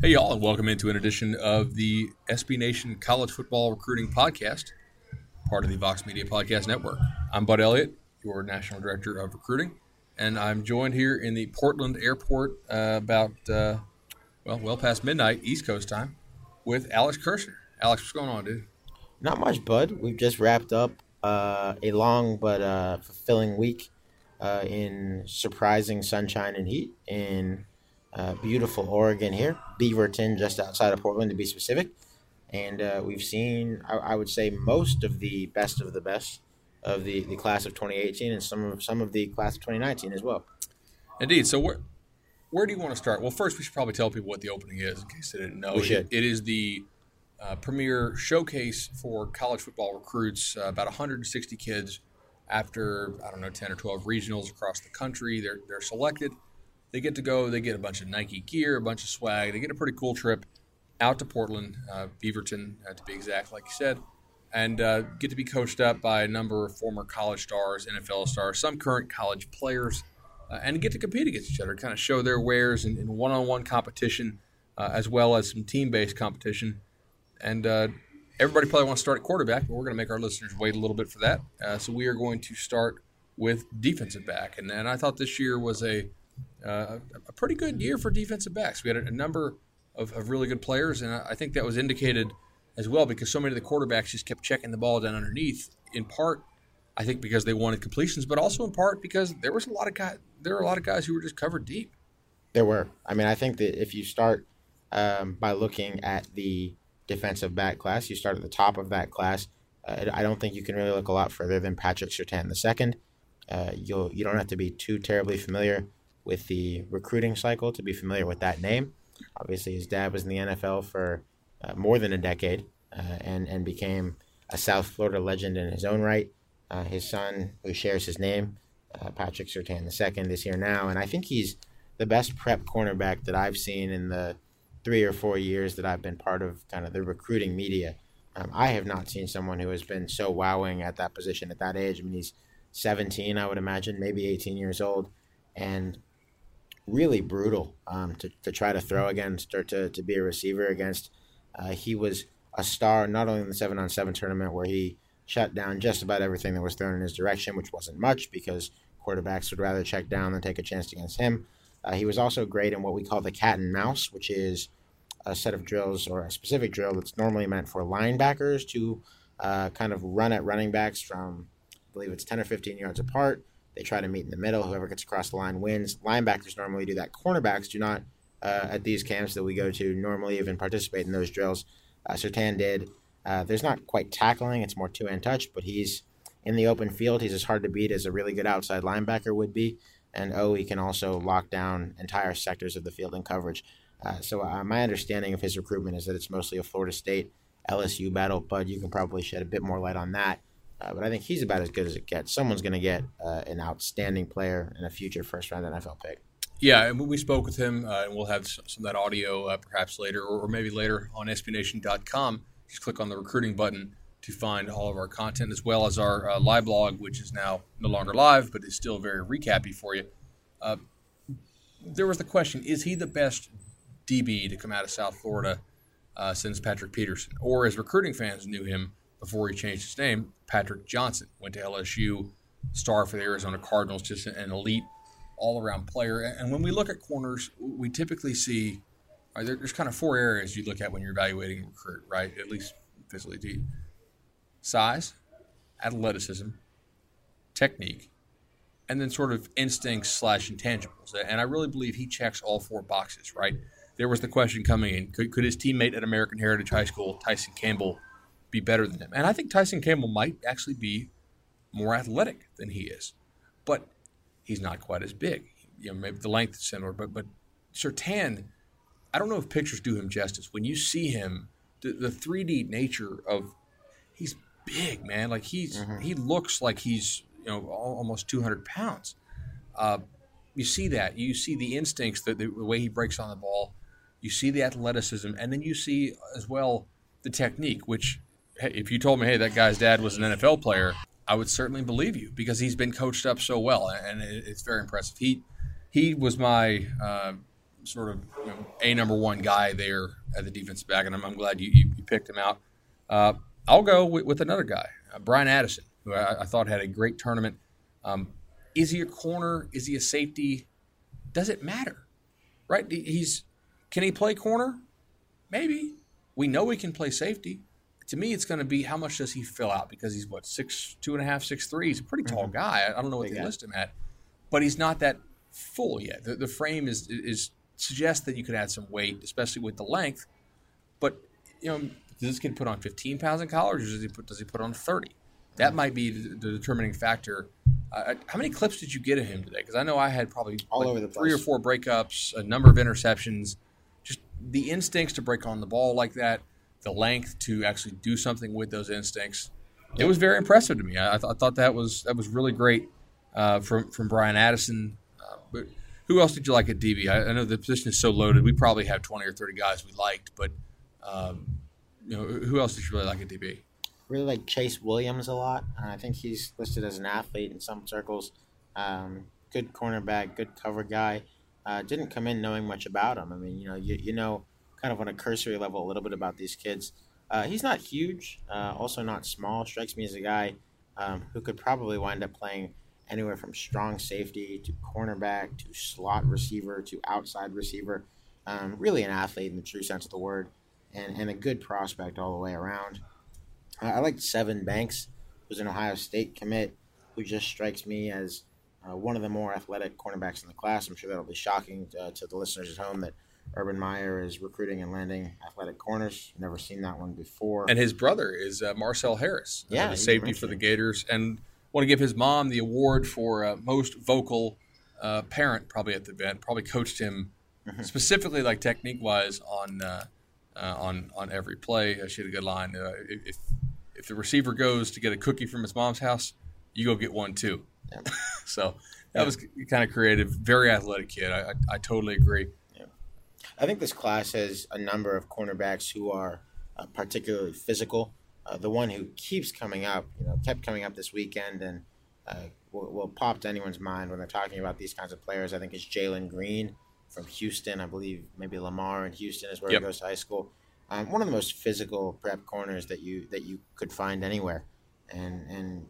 Hey, y'all, and welcome into an edition of the SB Nation College Football Recruiting Podcast, part of the Vox Media Podcast Network. I'm Bud Elliott, your National Director of Recruiting, and I'm joined here in the Portland Airport uh, about, uh, well, well past midnight, East Coast time, with Alex Kirshner. Alex, what's going on, dude? Not much, Bud. We've just wrapped up uh, a long but uh, fulfilling week uh, in surprising sunshine and heat in uh, beautiful Oregon here, Beaverton, just outside of Portland to be specific. And uh, we've seen, I, I, would say, most of the best of the best of the, the class of 2018 and some of some of the class of 2019 as well. Indeed. So where where do you want to start? Well, first we should probably tell people what the opening is in case they didn't know. We should. it, it is the uh, premier showcase for college football recruits. Uh, about 160 kids after I don't know 10 or 12 regionals across the country. They're they're selected they get to go. They get a bunch of Nike gear, a bunch of swag. They get a pretty cool trip out to Portland, uh, Beaverton uh, to be exact, like you said, and uh, get to be coached up by a number of former college stars, NFL stars, some current college players, uh, and get to compete against each other, kind of show their wares in, in one-on-one competition, uh, as well as some team-based competition. And uh, everybody probably wants to start at quarterback, but we're going to make our listeners wait a little bit for that. so we are going to start with defensive back, and, and I thought this year was a uh, a pretty good year for defensive backs. We had a, number of, of, really good players, and I think that was indicated as well because so many of the quarterbacks just kept checking the ball down underneath. In part, I think because they wanted completions, but also in part because there was a lot of guys. There were a lot of guys who were just covered deep. There were. I mean, I think that if you start um, by looking at the defensive back class, you start at the top of that class. Uh, I don't think you can really look a lot further than Patrick the second. Uh, you'll you don't have to be too terribly familiar with the recruiting cycle to be familiar with that name. Obviously, his dad was in the NFL for uh, more than a decade uh, and, and became a South Florida legend in his own right. Uh, his son, who shares his name, uh, Patrick Surtain II, is here now. And I think he's the best prep cornerback that I've seen in the three or four years that I've been part of kind of the recruiting media. Um, I have not seen someone who has been so wowing at that position at that age. I mean, he's 17, I would imagine, maybe 18 years old. And really brutal um, to, to try to throw against or to, to be a receiver against. Uh, he was a star not only in the seven on seven tournament where he shut down just about everything that was thrown in his direction, which wasn't much because quarterbacks would rather check down than take a chance against him. Uh, he was also great in what we call the cat and mouse, which is a set of drills or a specific drill that's normally meant for linebackers to uh, kind of run at running backs from, I believe it's 10 or 15 yards apart they try to meet in the middle. Whoever gets across the line wins. Linebackers normally do that. Cornerbacks do not uh, at these camps that we go to normally even participate in those drills. Uh, Surtain did. Uh, there's not quite tackling; it's more two-hand touch. But he's in the open field. He's as hard to beat as a really good outside linebacker would be. And oh, he can also lock down entire sectors of the field in coverage. Uh, so uh, my understanding of his recruitment is that it's mostly a Florida State LSU battle. But you can probably shed a bit more light on that. Uh, but I think he's about as good as it gets. Someone's going to get uh, an outstanding player and a future first round NFL pick. Yeah, and we spoke with him, uh, and we'll have some of that audio uh, perhaps later, or, or, maybe later on SBNation.com. Just click on the recruiting button to find all of our content, as well as our uh, live blog, which is now no longer live, but is still very recappy for you. There was the question: Is he the best DB to come out of South Florida since Patrick Peterson, or as recruiting fans knew him? Before he changed his name, Patrick Johnson. Went to LSU, star for the Arizona Cardinals, just an elite all around player. And when we look at corners, we typically see right, there's kind of four areas you look at when you're evaluating a recruit, right? At least physically deep size, athleticism, technique, and then sort of instincts slash intangibles. And I really believe he checks all four boxes, right? There was the question coming in could, could his teammate at American Heritage High School, Tyson Campbell, be better than him. And I think Tyson Campbell might actually be more athletic than he is, but he's not quite as big. You know, maybe the length is similar, but but Surtain, I don't know if pictures do him justice. When you see him, the, the 3D nature of he's big, man. Like he's mm-hmm. he looks like he's you know almost 200 pounds. Uh, you see that. You see the instincts, the, the way he breaks on the ball. You see the athleticism, and then you see as well the technique, which if you told me, hey, that guy's dad was an NFL player, I would certainly believe you because he's been coached up so well, and it's very impressive. He he was my uh, sort of you know, a number one guy there at the defensive back, and I'm, I'm glad you, you, you, picked him out. Uh, I'll go with, with another guy, uh, Bryan Addison, who I, I, thought had a great tournament. Um, is he a corner? Is he a safety? Does it matter? Right? He's can he play corner? Maybe. We know he can play safety. To me, it's going to be how much does he fill out because he's what six two and a half, six three. He's a pretty tall mm-hmm. guy. I don't know what Big they guy. list him at, but he's not that full yet. The, the frame is is suggests that you could add some weight, especially with the length. But you know, does this kid put on 15 pounds in college, or does he put does he put on 30? That mm-hmm. might be the, the determining factor. Uh, how many clips did you get of him today? Because I know I had probably all like over the three or four breakups, a number of interceptions. Just the instincts to break on the ball like that, the length to actually do something with those instincts. It was very impressive to me. I, th- I thought that was that was really great uh, from from Bryan Addison. Uh, but who else did you like at DB? I, I, know the position is so loaded. We probably have twenty or thirty guys we liked, but um, you know who else did you really like at DB? Really like Chase Williams a lot. I think he's listed as an athlete in some circles. Um, good cornerback, good cover guy. Uh, didn't come in knowing much about him. I mean, you know, you, you know, kind of on a cursory level a little bit about these kids. Uh, he's not huge, uh, also not small. Strikes me as a guy um, who could probably wind up playing anywhere from strong safety to cornerback to slot receiver to outside receiver. Um, really an athlete in the true sense of the word, and, and a good prospect all the way around. Uh, I liked Sevyn Banks, who's an Ohio State commit, who just strikes me as uh, one of the more athletic cornerbacks in the class. I'm sure that'll be shocking uh, to the listeners at home that Urban Meyer is recruiting and landing athletic corners. Never seen that one before. And his brother is uh, Marcell Harris, yeah, the safety for the Gators, and want to give his mom the award for uh, most vocal uh, parent, probably at the event. Probably coached him mm-hmm. specifically, like technique wise, on uh, uh, on on every play. Uh, she had a good line. Uh, if if the receiver goes to get a cookie from his mom's house, you go get one too. So that yeah. was kind of creative. Very athletic kid. I, I, I totally agree. I think this class has a number of cornerbacks who are particularly physical. Uh, the one who keeps coming up, you know, kept coming up this weekend and uh, will, will, pop to anyone's mind when they're talking about these kinds of players. I think is Jalen Green from Houston. I believe maybe Lamar in Houston is where yep. he goes to high school. Um, one of the most physical prep corners that you that you could find anywhere, and and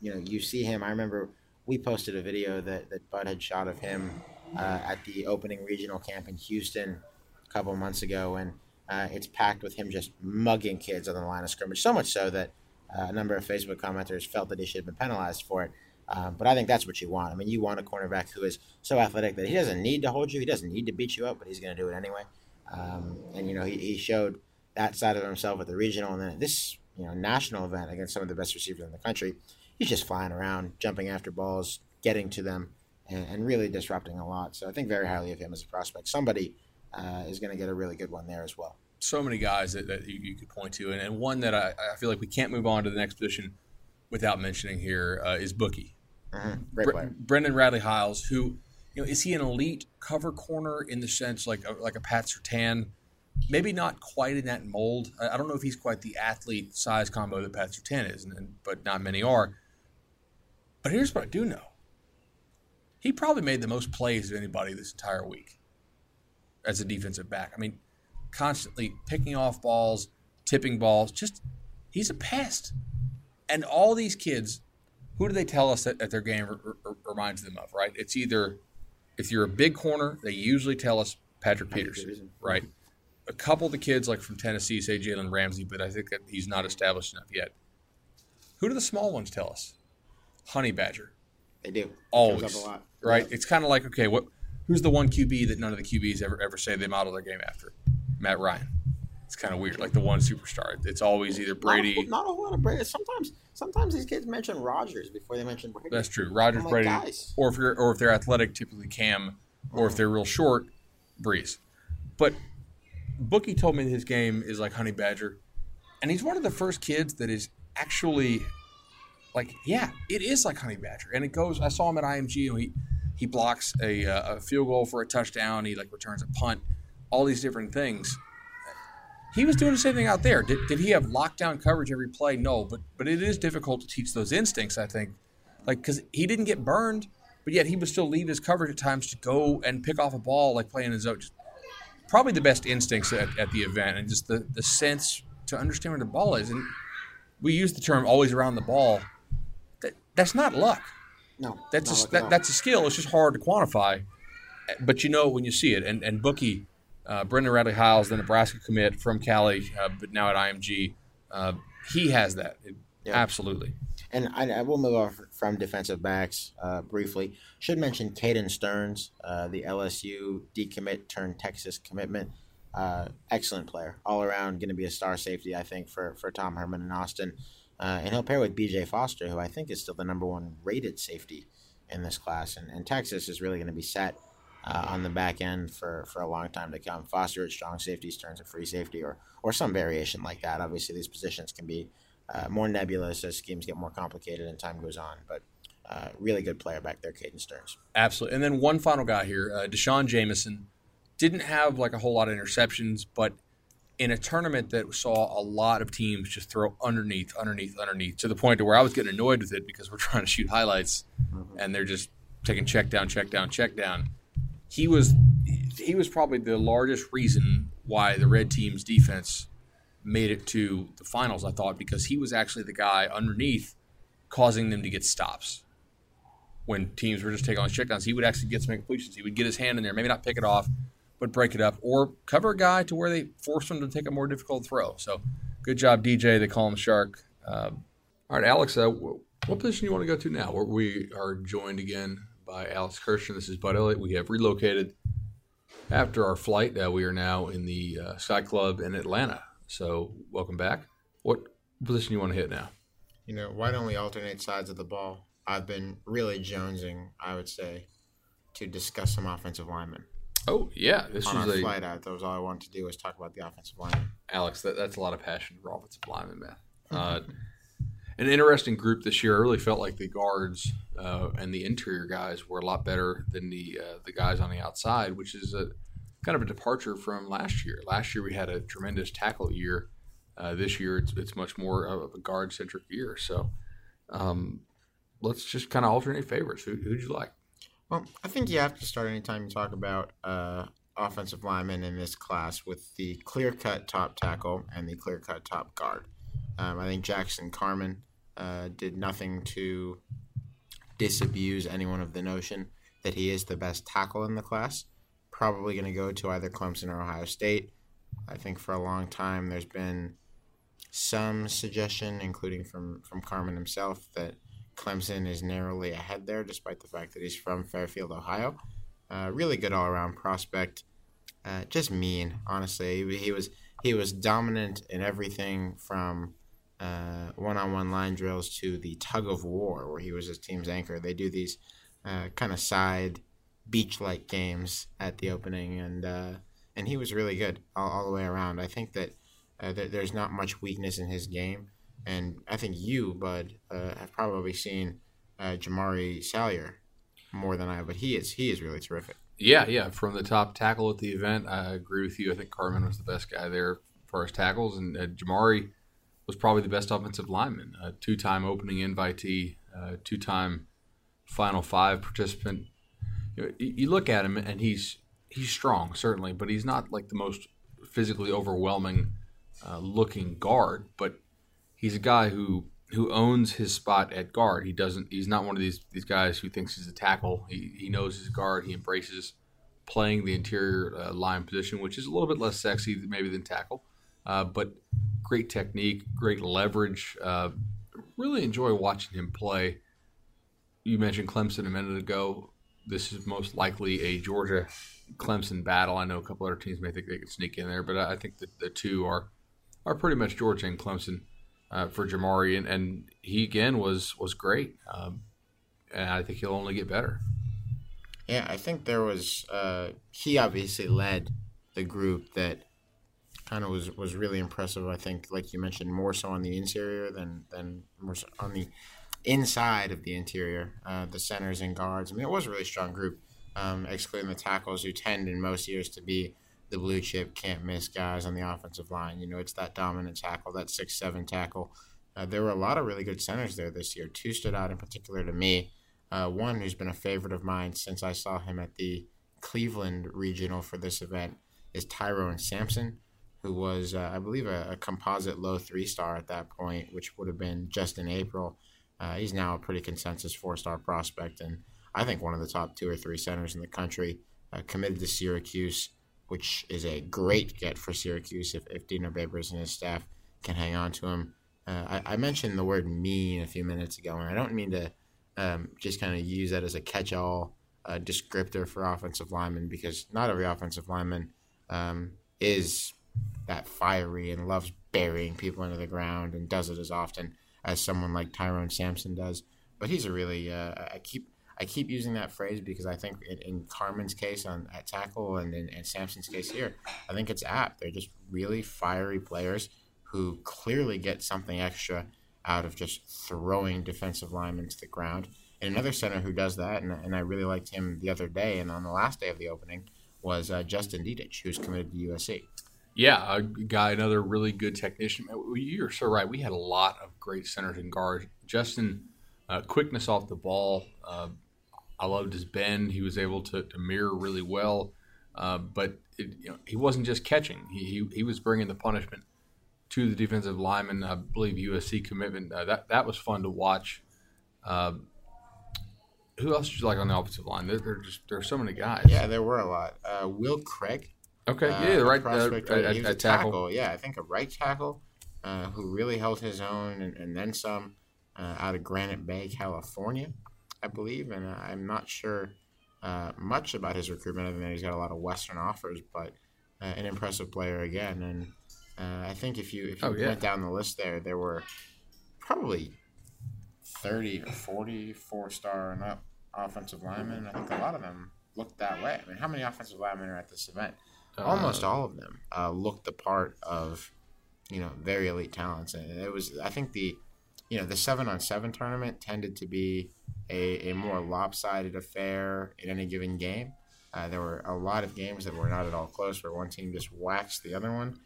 you know you see him. I remember we posted a video that that Bud had shot of him uh, at the opening regional camp in Houston a couple months ago, and uh, it's packed with him just mugging kids on the line of scrimmage, so much so that uh, a number of Facebook commenters felt that he should have been penalized for it. Um, but I think that's what you want. I mean, you want a cornerback who is so athletic that he doesn't need to hold you, he doesn't need to beat you up, but he's going to do it anyway. Um, and you know, he, he showed that side of himself at the regional, and then at this you know national event against some of the best receivers in the country, he's just flying around, jumping after balls, getting to them, and, and really disrupting a lot. So I think very highly of him as a prospect. Somebody uh, is going to get a really good one there as well. So many guys that, that you, you, could point to, and, and one that I, I, feel like we can't move on to the next position without mentioning here uh, is Bookie. Mm-hmm. Great Bre- player. Brendan Radley Hiles, who you know is he an elite cover corner in the sense like a, like a Pat Surtain? Maybe not quite in that mold. I, I don't know if he's quite the athlete size combo that Pat Surtain is, and, but not many are. But here's what I do know: he probably made the most plays of anybody this entire week as a defensive back. I mean, constantly picking off balls, tipping balls. Just he's a pest. And all these kids, who do they tell us that, that their game r- r- reminds them of? Right? It's either if you're a big corner, they usually tell us Patrick Peterson, Peterson. right? A couple of the kids like from Tennessee say Jalen Ramsey, but I think that he's not established enough yet. Who do the small ones tell us? Honey Badger. They do. Always. Right? Yeah. It's kind of like, okay, what who's the one QB that none of the QBs ever ever say they model their game after? Matt Ryan. It's kind of weird, like the one superstar. It's always either Brady. Not a, not a whole lot of Brady. Sometimes, sometimes these kids mention Rodgers before they mention Brady. That's true. Rodgers, like, Brady, guys. or if you're, or if they're athletic, typically Cam, or if mm. they're real short, Brees. But Bookie told me his game is like Honey Badger, and he's one of the first kids that is actually like, yeah, it is like Honey Badger, and it goes. I saw him at IMG, and he he blocks a, uh, a field goal for a touchdown. He like returns a punt all these different things. He was doing the same thing out there. Did, did he have lockdown coverage every play? No, but but it is difficult to teach those instincts. I think, like because he didn't get burned. but yet he would still leave his coverage at times to go and pick off a ball like playing his own. Just probably the best instincts at, at the event and just the, the sense to understand where the ball is. And we use the term always around the ball. That, that's not luck. No, that's a, that, that's a skill. It's just hard to quantify, but you know when you see it. And and Bookie, uh, Brendan Radley Hiles, the Nebraska commit from Cali, uh, but now at IMG, uh, he has that yeah. absolutely. And I, I, will move off from defensive backs uh, briefly. Should mention Caden Sterns, uh, the LSU decommit turned Texas commitment. Uh, excellent player, all around, going to be a star safety, I think, for for Tom Herman and Austin. Uh, and he'll pair with B.J. Foster, who I think is still the number one rated safety in this class. And, and Texas is really going to be set uh, on the back end for, for a long time to come. Foster at strong safety, Sterns at free safety, or or some variation like that. Obviously, these positions can be uh, more nebulous as schemes get more complicated and time goes on. But uh, really good player back there, Caden Sterns. Absolutely. And then one final guy here, uh, D'Shawn Jamison, didn't have like a whole lot of interceptions, but in a tournament that saw a lot of teams just throw underneath, underneath, underneath, to the point to where I was getting annoyed with it because we're trying to shoot highlights mm-hmm. and they're just taking check down, check down, check down. He was he was probably the largest reason why the red team's defense made it to the finals, I thought, because he was actually the guy underneath causing them to get stops. When teams were just taking on checkdowns, he would actually get some completions. He would get his hand in there, maybe not pick it off, but break it up, or cover a guy to where they force him to take a more difficult throw. So, good job, DJ. They call him Shark. Uh, all right, Alex, uh, what position do you want to go to now? We are joined again by Alex Kirshner. This is Bud Elliott. We have relocated after our flight. Uh, we are now in the uh, Sky Club in Atlanta. So, welcome back. What position do you want to hit now? You know, why don't we alternate sides of the ball? I've been really jonesing, I would say, to discuss some offensive linemen. Oh yeah, this on was our a flight out. That was all I wanted to do was talk about the offensive line. Alex, that, that's a lot of passion for offensive linemen, man. Uh, an interesting group this year. I really felt like the guards uh, and the interior guys were a lot better than the uh, the guys on the outside, which is a kind of a departure from last year. Last year we had a tremendous tackle year. Uh, this year it's, it's much more of a guard centric year. So um, let's just kind of alternate favorites. Who, who'd you like? Well, I think you have to start anytime you talk about uh, offensive linemen in this class with the clear cut top tackle and the clear cut top guard. Um, I think Jackson Carman uh, did nothing to disabuse anyone of the notion that he is the best tackle in the class probably going to go to either Clemson or Ohio State. I think for a long time there's been some suggestion, including from, from Carman himself, that Clemson is narrowly ahead there, despite the fact that he's from Fairfield, Ohio. Uh, really good all around prospect. Uh, just mean, honestly. He, was he was dominant in everything from one on one line drills to the tug of war, where he was his team's anchor. They do these uh, kind of side beach like games at the opening, and uh, and he was really good all, all, the way around. I think that uh, there, there's not much weakness in his game, and I think you, Bud, uh, have probably seen uh, Jamaree Salyer more than I, but he is he is really terrific. Yeah, yeah. From the top tackle at the event, I agree with you. I think Carman was the best guy there for his tackles, and uh, Jamaree was probably the best offensive lineman. A two-time opening invitee, uh, two-time Final Five participant you, you look at him and he's he's strong certainly, but he's not like the most physically overwhelming uh, looking guard. But he's a guy who who owns his spot at guard. He doesn't. He's not one of these these guys who thinks he's a tackle. He he knows his guard. He embraces playing the interior uh, line position, which is a little bit less sexy maybe than tackle, uh, but great technique, great leverage. Uh, really enjoy watching him play. You mentioned Clemson a minute ago this is most likely a Georgia Clemson battle. I know a couple other teams may think they could sneak in there, but I think that the two are are pretty much Georgia and Clemson uh, for Jamaree, and, and he again was was great, um, and I think he'll only get better. Yeah, I think there was uh, he obviously led the group that kind of was was really impressive. I think, like you mentioned, more so on the interior than than more so on the inside of the interior, uh, the centers and guards. I mean, it was a really strong group, um, excluding the tackles, who tend in most years to be the blue chip, can't miss guys on the offensive line. You know, it's that dominant tackle, that six seven tackle. Uh, there were a lot of really good centers there this year. Two stood out in particular to me. Uh, one who's been a favorite of mine since I saw him at the Cleveland Regional for this event is Tyrone Sampson, who was, uh, I believe, a, a, composite low three star at that point, which would have been just in April. Uh, he's now a pretty consensus four star prospect, and I think one of the top two or three centers in the country. Uh, committed to Syracuse, which is a great get for Syracuse if, if Dino Babers and his staff can hang on to him. Uh, I, I, mentioned the word mean a few minutes ago, and I don't mean to um, just kind of use that as a catch all uh, descriptor for offensive linemen because not every offensive lineman um, is that fiery and loves burying people into the ground and does it as often as someone like Tyrone Sampson does. But he's a really uh, I keep I keep using that phrase because I think in, in Carman's case on at tackle and in and Sampson's case here, I think it's apt. They're just really fiery players who clearly get something extra out of just throwing defensive linemen to the ground. And another center who does that, and, and I really liked him the other day and on the last day of the opening, was uh, Justin Dedich, who's committed to USC. Yeah, a guy, another really good technician. You're so right. We had a lot of great centers and guards. Justin, uh, quickness off the ball. Uh, I loved his bend. He was able to, to mirror really well, uh, but it, you know, he wasn't just catching. He, he, he was bringing the punishment to the defensive lineman. I believe USC commitment. Uh, that that was fun to watch. Uh, who else did you like on the offensive line? There, there just there are so many guys. Yeah, there were a lot. Uh, Will Craig. Okay, uh, yeah, the right prospect, uh, a, a, tackle. tackle. Yeah, I think a right tackle uh, who really held his own and, and then some uh, out of Granite Bay, California, I believe. And I'm not sure uh, much about his recruitment other than he's got a lot of Western offers, but an impressive player again. And I think if you if you oh, yeah. went down the list there, there were probably 30 or 40 four star and up offensive linemen. I think a lot of them looked that way. I mean, how many offensive linemen are at this event? Uh, Almost all of them uh, looked the part of, you know, very elite talents. And it was, I think the, you know, the seven on seven tournament tended to be a, a more lopsided affair in any given game. Uh, there were a lot of games that were not at all close where one team just waxed the other one.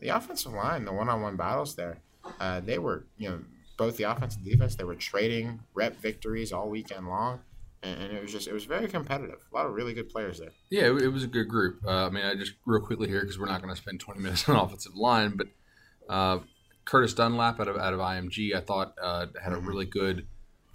The offensive line, the one on one battles there, uh, they were, you know, both the offense and defense, they were trading rep victories all weekend long and it was just it was very competitive. A lot of really good players there. Yeah, it, was a good group. Uh, I mean, I just real quickly here because we're not going to spend 20 minutes on offensive line, but uh, Curtis Dunlap out of out of IMG, I thought uh, had a mm-hmm. really good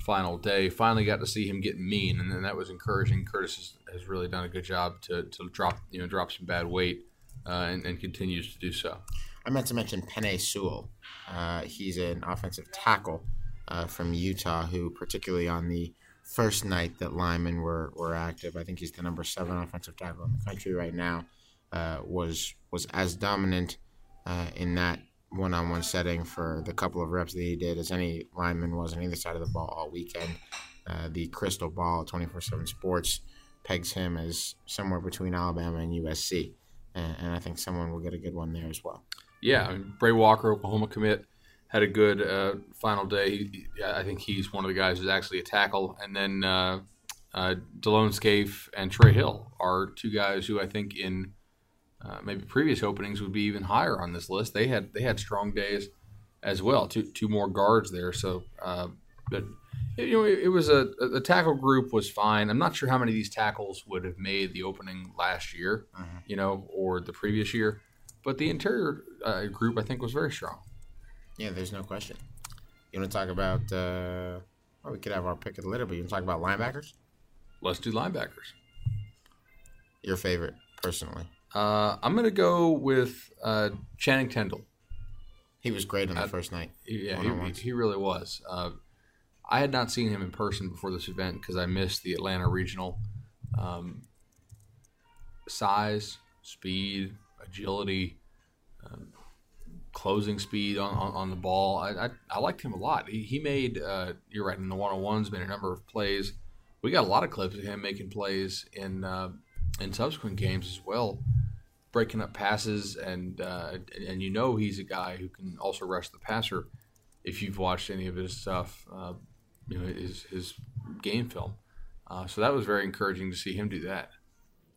final day. Finally got to see him get mean, and then that was encouraging. Curtis has, has really done a good job to, to drop you know drop some bad weight uh, and, and, continues to do so. I meant to mention Penei Sewell. Uh, he's an offensive tackle uh, from Utah who, particularly on the first night that linemen were, were active. I think he's the number seven offensive tackle in the country right now. Uh, was was as dominant uh, in that one-on-one setting for the couple of reps that he did as any lineman was on either side of the ball all weekend. Uh, the crystal ball 24/7 Sports pegs him as somewhere between Alabama and USC, and, and I think someone will get a good one there as well. Yeah, I mean, Bray Walker, Oklahoma commit had a good uh, final day. I think he's one of the guys who's actually a tackle. And then uh, uh, Delone Scaife and Trey Hill are two guys who I think in uh, maybe previous openings would be even higher on this list. They had they had strong days as well. Two two more guards there. So, uh, but you know, it, it was a the tackle group was fine. I'm not sure how many of these tackles would have made the opening last year, mm-hmm. you know, or the previous year. But the interior uh, group I think was very strong. Yeah, there's no question. You want to talk about? Uh, well, we could have our pick of the litter, but you want to talk about linebackers? Let's do linebackers. Your favorite, personally? Uh, I'm going to go with uh, Channing Tindall. He was great on the first night. Yeah, he, he, really was. Uh, I had not seen him in person before this event because I missed the Atlanta Regional. Um, size, speed, agility, um, closing speed on, on, on the ball. I, I, I, liked him a lot. He, he made, uh, you're right, in the one on ones, made a number of plays. We got a lot of clips of him making plays in uh, in subsequent games as well, breaking up passes, and, uh, and you know he's a guy who can also rush the passer. If you've watched any of his stuff, uh, you know his his game film, uh, so that was very encouraging to see him do that.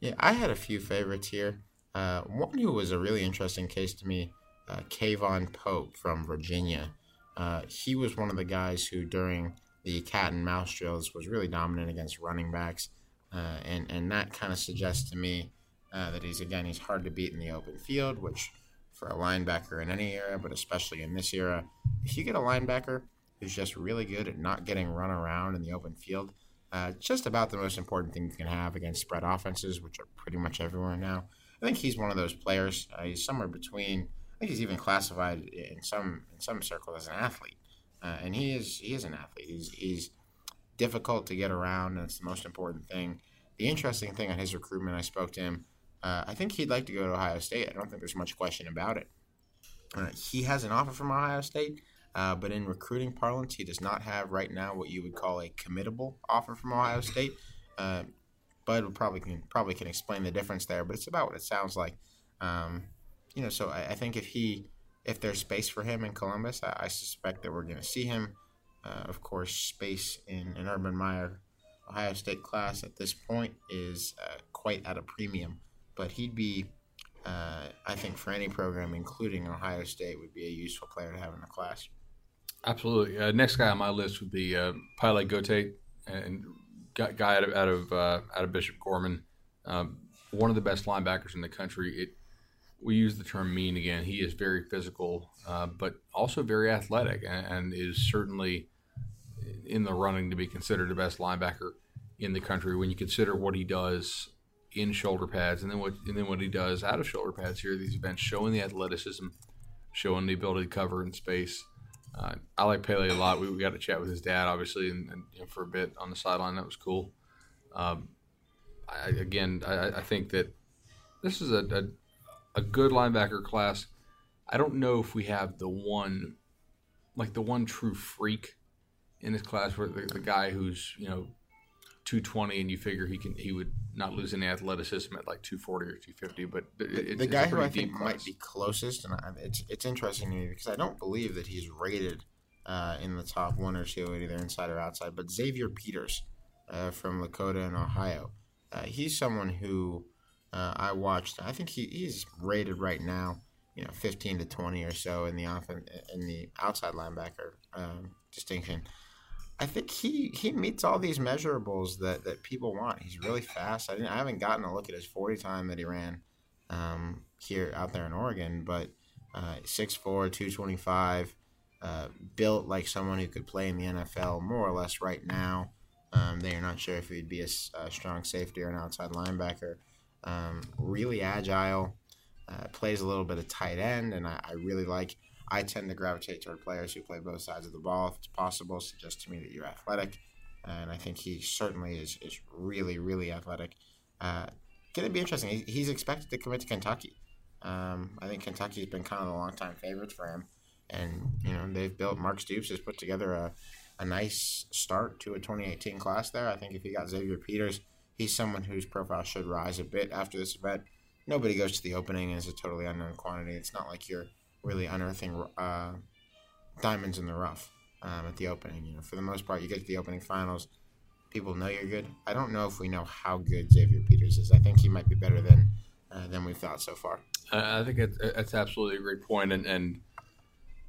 Yeah, I had a few favorites here. Uh, one who was a really interesting case to me uh, Kayvon Pope from Virginia. Uh, he was one of the guys who, during the cat and mouse drills was really dominant against running backs, uh, and and that kind of suggests to me uh, that he's again he's hard to beat in the open field, which for a linebacker in any era, but especially in this era, if you get a linebacker who's just really good at not getting run around in the open field, uh, just about the most important thing you can have against spread offenses, which are pretty much everywhere now. I think he's one of those players. Uh, he's somewhere between. I think he's even classified in some in some circles as an athlete, uh, and he is he is an athlete. He's he's difficult to get around, and it's the most important thing. The interesting thing on his recruitment, I spoke to him. Uh, I think he'd like to go to Ohio State. I don't think there's much question about it. Uh, he has an offer from Ohio State. Uh, but in recruiting parlance, he does not have right now what you would call a committable offer from Ohio State. Uh, Bud probably can probably can explain the difference there, but it's about what it sounds like. Um, you know, so I, I, think if he if there's space for him in Columbus, I, I suspect that we're going to see him. Uh, of course, space in an Urban Meyer Ohio State class at this point is uh, quite at a premium, but he'd be. Uh, I think for any program, including Ohio State, would be a useful player to have in the class. Absolutely. Uh, next guy on my list would be uh, Pile Gote, and guy out of out of, uh, out of Bishop Gorman, um, one of the best linebackers in the country. It we use the term mean again. He is very physical, uh, but also very athletic, and, and, is certainly in the running to be considered the best linebacker in the country when you consider what he does in shoulder pads, and then what and then what he does out of shoulder pads here these events, showing the athleticism, showing the ability to cover in space. Uh, I like Pele a lot. We, we, got to chat with his dad, obviously, and, and you know, for a bit on the sideline. That was cool. Um, I, again, I, I, think that this is a, a, a good linebacker class. I don't know if we have the one, like the one true freak in this class, where the, the guy who's you know 220 and you figure he can he would not lose any athleticism at like 240 or 250 but it, the guy who I think class. might be closest and I, it's it's interesting to me because I don't believe that he's rated uh, in the top one or two either inside or outside but Xavier Peters uh, from Lakota in Ohio uh, he's someone who uh, I watched I think he, he's rated right now you know 15 to 20 or so in the offense in the outside linebacker um, distinction I think he he meets all these measurables that, that people want. He's really fast. I didn't I haven't gotten a look at his forty time that he ran um, here out there in Oregon, but uh, 6'4", 225, uh, built like someone who could play in the NFL more or less right now. Um, they are not sure if he'd be a, a, strong safety or an outside linebacker. Um, really agile, uh, plays a little bit of tight end, and I, I really like I tend to gravitate toward players who play both sides of the ball if it's possible. Suggests to me that you're athletic, and I think he certainly is is really really athletic. Uh, going to be interesting. He's expected to commit to Kentucky. Um, I think Kentucky's been kind of the long time favorites for him, and you know they've built. Mark Stoops has put together a a nice start to a 2018 class there. I think if you got Xavier Peters, he's someone whose profile should rise a bit after this event. Nobody goes to the opening as a totally unknown quantity. It's not like you're really unearthing uh, diamonds in the rough um, at the opening. You know, for the most part, you get to the opening finals, people know you're good. I don't know if we know how good Xavier Peters is. I think he might be better than uh, than we've thought so far. I think it's, it's absolutely a great point, and, and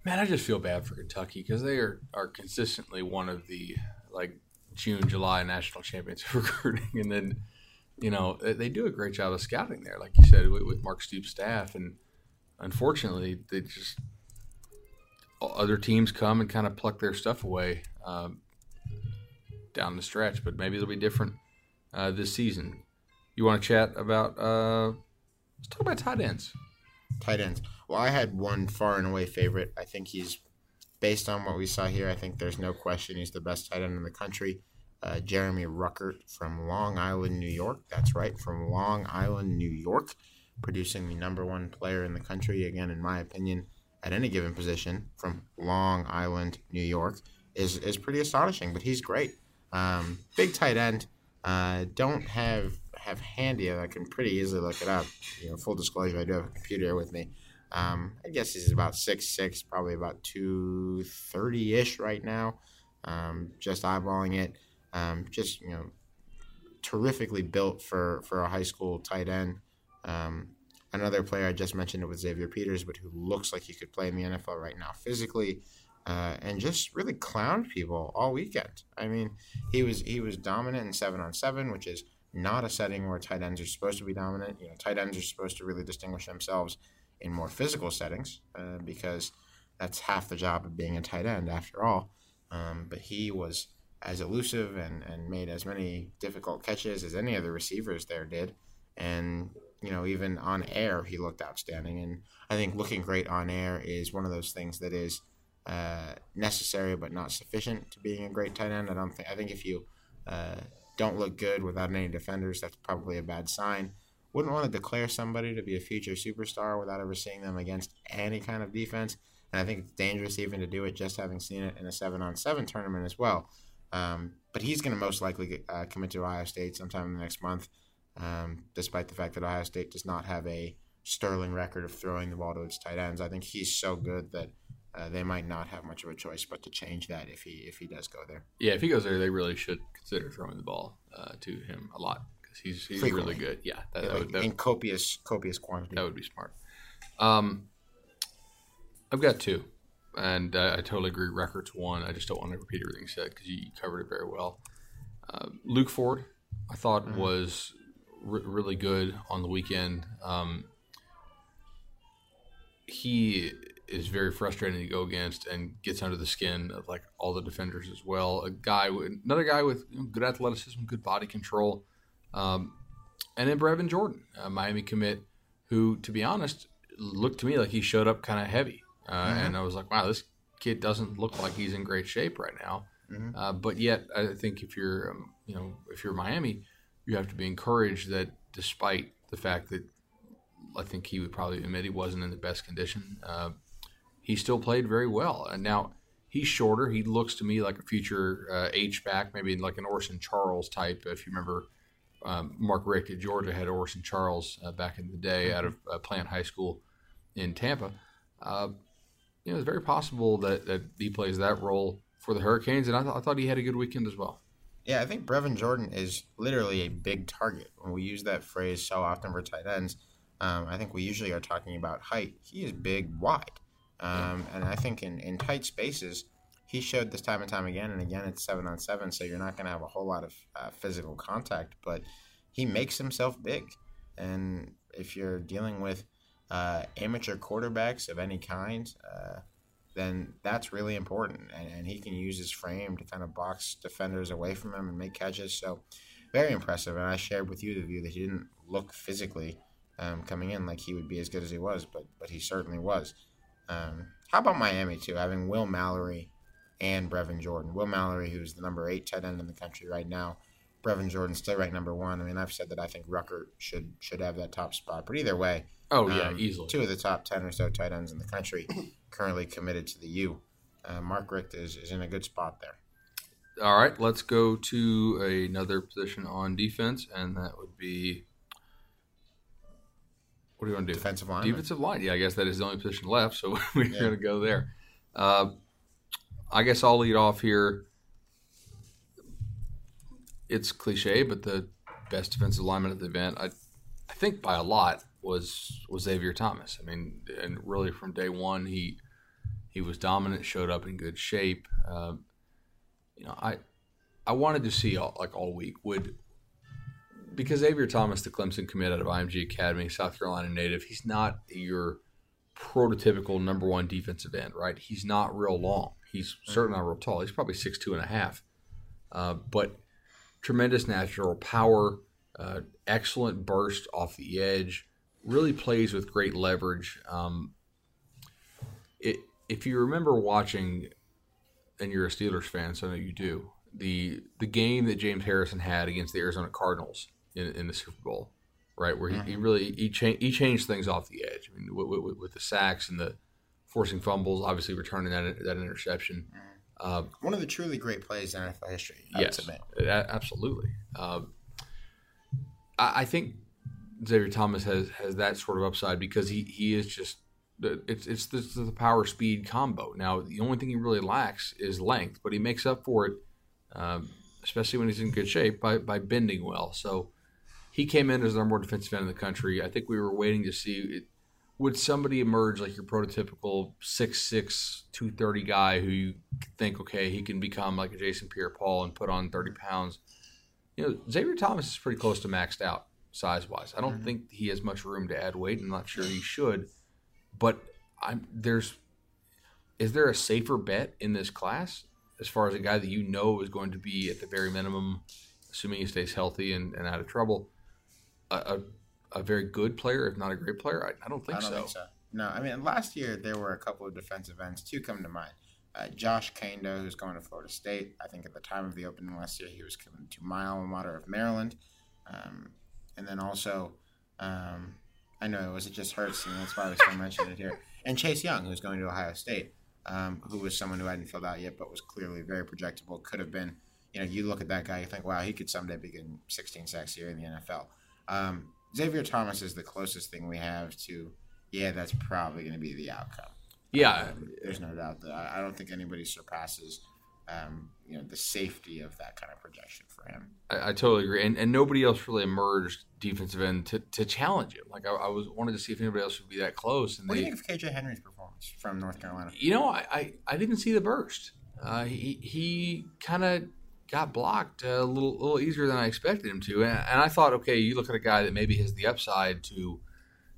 man, I just feel bad for Kentucky because they are are consistently one of the like June, July national championship recruiting, and then you know they do a great job of scouting there, like you said, with, with Mark Stoops' staff and unfortunately, they just other teams come and kind of pluck their stuff away um, down the stretch. But maybe it'll be different uh, this season. You want to chat about? Uh, let's talk about tight ends. Tight ends. Well, I had one far and away favorite. I think he's based on what we saw here. I think there's no question he's the best tight end in the country. Uh, Jeremy Ruckert from Long Island, New York. That's right, from Long Island, New York producing the number one player in the country, again, in my opinion, at any given position from Long Island, New York, is, is pretty astonishing. But he's great. Um, big tight end. Uh, don't have have handy. I can pretty easily look it up. You know, full disclosure, I do have a computer with me. Um, I guess he's about six six, probably about two thirty ish right now. Um, just eyeballing it. Um, just you know, terrifically built for for a high school tight end. Um, another player I just mentioned it was Xavier Peters, but who looks like he could play in the NFL right now physically. uh, and just really clowned people all weekend. I mean, he was he was dominant in seven on seven, which is not a setting where tight ends are supposed to be dominant. You know, tight ends are supposed to really distinguish themselves in more physical settings uh, because that's half the job of being a tight end after all. Um, but he was as elusive and, and made as many difficult catches as any of the receivers there did. And, you know, even on air, he looked outstanding. And I think looking great on air is one of those things that is uh, necessary but not sufficient to being a great tight end. I don't think, I think if you uh, don't look good without any defenders, that's probably a bad sign. Wouldn't want to declare somebody to be a future superstar without ever seeing them against any kind of defense. And I think it's dangerous even to do it just having seen it in a seven on seven tournament as well. Um, but he's going to most likely get, uh, commit to Ohio State sometime in the next month, um, despite the fact that Ohio State does not have a sterling record of throwing the ball to its tight ends. I think he's so good that uh, they might not have much of a choice but to change that if he if he does go there. Yeah, if he goes there, they really should consider throwing the ball uh, to him a lot because he's he's Frequently. really good. Yeah, that, yeah, that, would, that, in copious copious quantity. That would be smart. Um, I've got two and uh, I totally agree. Ruckert's one. I just don't want to repeat everything said because you covered it very well. Uh, Luke Ford, I thought mm-hmm. was really good on the weekend. Um, he is very frustrating to go against and gets under the skin of like all the defenders as well. A guy, with, another guy with good athleticism, good body control, um, and then Brevin Jordan, a Miami commit, who, to be honest, looked to me like he showed up kind of heavy. Uh, mm-hmm. And I was like, wow, this kid doesn't look like he's in great shape right now. Mm-hmm. Uh, but yet, I think if you're, um, you know, if you're Miami, you have to be encouraged that despite the fact that I think he would probably admit he wasn't in the best condition, uh, he still played very well. And now he's shorter. He looks to me like a future uh, H back, maybe like an Orson Charles type. If you remember, um, Mark Richt at Georgia had Orson Charles uh, back in the day mm-hmm. out of uh, Plant High School in Tampa. Uh, you know, it's very possible that, that he plays that role for the Hurricanes, and I, th- I thought he had a good weekend as well. Yeah, I think Brevin Jordan is literally a big target. When we use that phrase so often for tight ends, um, I think we usually are talking about height. He is big, wide. Um, and I think in, in tight spaces, he showed this time and time again. And again, it's seven on seven, so you're not going to have a whole lot of uh, physical contact, but he makes himself big. And if you're dealing with uh, amateur quarterbacks of any kind, uh, then that's really important. And, and, he can use his frame to kind of box defenders away from him and make catches. So, very impressive. And I shared with you the view that he didn't look physically um, coming in like he would be as good as he was, but but he certainly was. Um, how about Miami too, having Will Mallory and Brevin Jordan? Will Mallory, who's the number eight tight end in the country right now, Brevin Jordan still ranked number one. I mean, I've said that I think Ruckert should should have that top spot, but either way, oh yeah, um, easily two of the top ten or so tight ends in the country currently committed to the U. Uh, Mark Richt is, is in a good spot there. All right, let's go to another position on defense, and that would be what do you want to do? Defensive line. Defensive line. Yeah, I guess that is the only position left, so we're yeah. going to go there. Uh, I guess I'll lead off here it's cliche, but the best defensive lineman at the event, I, I think by a lot, was was Xavier Thomas. I mean, and really from day one, he he was dominant, showed up in good shape. Uh, you know, I I wanted to see all, like all week would because Xavier Thomas, the Clemson commit out of IMG Academy, South Carolina native, he's not your prototypical number one defensive end, right? He's not real long. He's certainly not real tall. He's probably six two and a half. Uh, but tremendous natural power, uh, excellent burst off the edge, really plays with great leverage. Um, it, if you remember watching, and you're a Steelers fan, so I know you do, the the game that James Harrison had against the Arizona Cardinals in, in the Super Bowl, right, where he, mm-hmm. he really he, cha- he changed things off the edge. I mean, with, with, with, the sacks and the forcing fumbles, obviously returning that that interception. Mm-hmm uh, One of the truly great plays in NFL history. I yes, absolutely. Uh, I, I, think Xavier Thomas has has that sort of upside because he he is just it's it's the, the power speed combo. Now the only thing he really lacks is length, but he makes up for it, um, especially when he's in good shape by by bending well. So he came in as our more defensive end in the country. I think we were waiting to see. It, would somebody emerge like your prototypical 6'6", 230 guy who you think, okay, he can become like a Jason Pierre-Paul and put on 30 pounds? You know, Xavier Thomas is pretty close to maxed out size-wise. I don't mm-hmm. think he has much room to add weight. I'm not sure he should. But I'm there's is there a safer bet in this class as far as a guy that you know is going to be at the very minimum, assuming he stays healthy and, and out of trouble, a, a a very good player, if not a great player? I, I don't think I don't so. think so. No, I mean last year there were a couple of defensive ends. Two come to mind. Uh, Josh Kaindoh, who's going to Florida State. I think at the time of the opening last year, he was coming to my alma mater of Maryland. Um, and then also, um, I know it was it just hurts, and that's why I was still mentioning it here. And Chase Young, who's going to Ohio State, um, who was someone who hadn't filled out yet, but was clearly very projectable. Could have been, you know, you look at that guy, you think, wow, he could someday begin 16 sacks here in the NFL. Xavier Thomas is the closest thing we have to, yeah, that's probably going to be the outcome. Yeah, um, there's no doubt that I, I don't think anybody surpasses, um, you know, the safety of that kind of projection for him. I, I, totally agree, and and nobody else really emerged defensive end to, to challenge it. Like I, I, was wanted to see if anybody else would be that close. And what they, do you think of KJ Henry's performance from North Carolina? You know, I I, I didn't see the burst. Uh, he he kind of got blocked a little little easier than I expected him to. And, and, I thought, okay, you look at a guy that maybe has the upside to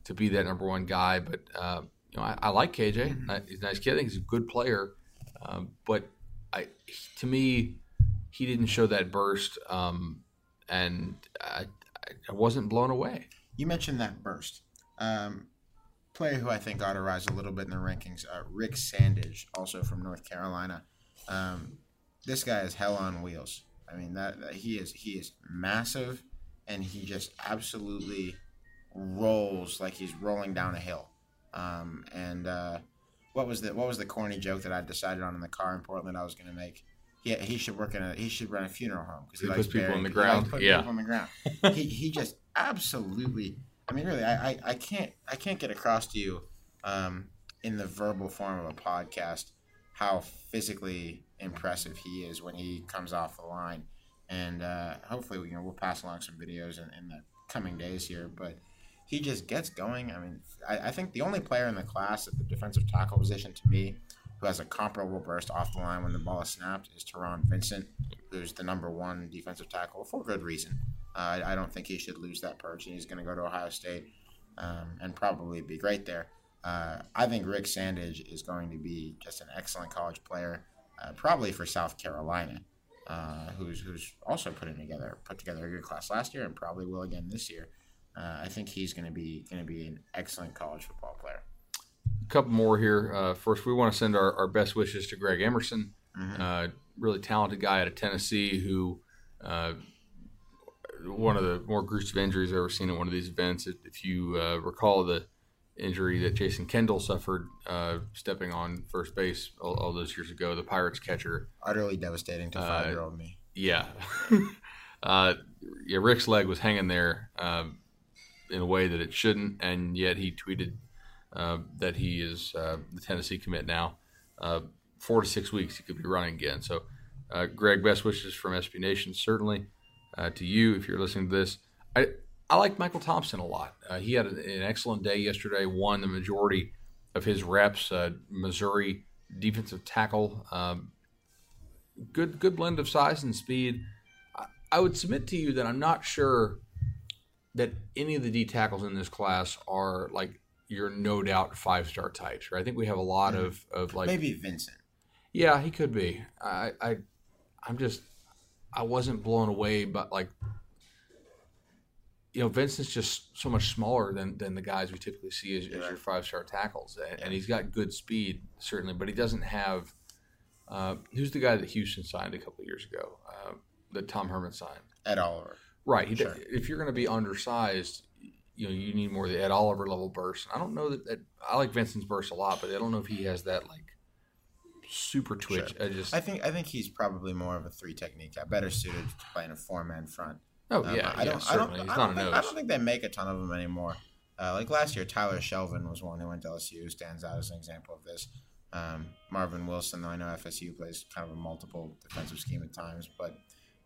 to be that number one guy. But uh, you know, I, I like KJ. Mm-hmm. he's a nice kid. I think he's a good player. Um, but I, to me, he didn't show that burst, um, and I, I, wasn't blown away. You mentioned that burst. Um, player who I think ought to rise a little bit in the rankings, uh, Rick Sandidge, also from North Carolina. Um, this guy is hell on wheels. I mean that, that he is he is massive, and he just absolutely rolls like he's rolling down a hill. Um, and uh, what was the what was the corny joke that I decided on in the car in Portland? I was going to make. Yeah, he should work in a he should run a funeral home because he, he puts people on the ground. yeah, people on the ground. he he just absolutely. I mean, really, I, I, I can't I can't get across to you um, in the verbal form of a podcast how physically impressive he is when he comes off the line. And uh, hopefully, you know, we'll pass along some videos in, in, the coming days here. But he just gets going. I mean, I, I, think the only player in the class at the defensive tackle position to me who has a comparable burst off the line when the ball is snapped is Taron Vincent, who's the number one defensive tackle for good reason. Uh, I, I, don't think he should lose that perch, and he's going to go to Ohio State um, and probably be great there. Uh, I think Rick Sandidge is going to be just an excellent college player, uh, probably for South Carolina, uh, who's who's also putting together put together a good class last year and probably will again this year. Uh, I think he's going to be going to be an excellent college football player. A couple more here. Uh, first, we want to send our, our best wishes to Greg Emerson, mm-hmm. Uh, really talented guy out of Tennessee who one of the more gruesome injuries I've ever seen at one of these events. If, if you uh, recall the injury that Jason Kendall suffered uh, stepping on first base all, all, those years ago. The Pirates catcher, utterly devastating to five year old me. Yeah, uh, yeah. Rick's leg was hanging there um, in a way that it shouldn't, and yet he tweeted uh, that he is uh, the Tennessee commit now. Uh, four to six weeks, he could be running again. So, uh, Greg, best wishes from SB Nation, certainly to you if you're listening to this. I I like Michael Thompson a lot. Uh, he had an excellent day yesterday. Won the majority of his reps. Uh, Missouri defensive tackle. Um, good good blend of size and speed. I, I, would submit to you that I'm not sure that any of the D tackles in this class are like your no doubt five star types. Right? I think we have a lot mm-hmm. of, of like maybe Vincent. Yeah, he could be. I, I I'm just I wasn't blown away, but like you know, Vincent's just so much smaller than, than the guys we typically see as, as your five star tackles, and, and, he's got good speed certainly, but he doesn't have. Uh, who's the guy that Houston signed a couple years ago? Uh, that Tom Herman signed. Ed Oliver. Right. He, sure. If you're going to be undersized, you know you need more of the Ed Oliver level burst. I don't know that, that, I like Vincent's burst a lot, but I don't know if he has that like super twitch. Sure. I just I think I think he's probably more of a three technique guy, better suited to playing a four man front. Oh um, yeah, I don't, yeah, I don't, I don't, I don't, think, I don't think they make a ton of them anymore. Uh, like last year, Tyler Shelvin was one who went to LSU, stands out as an example of this. Um, Marvin Wilson, though I know FSU plays kind of a multiple defensive scheme at times, but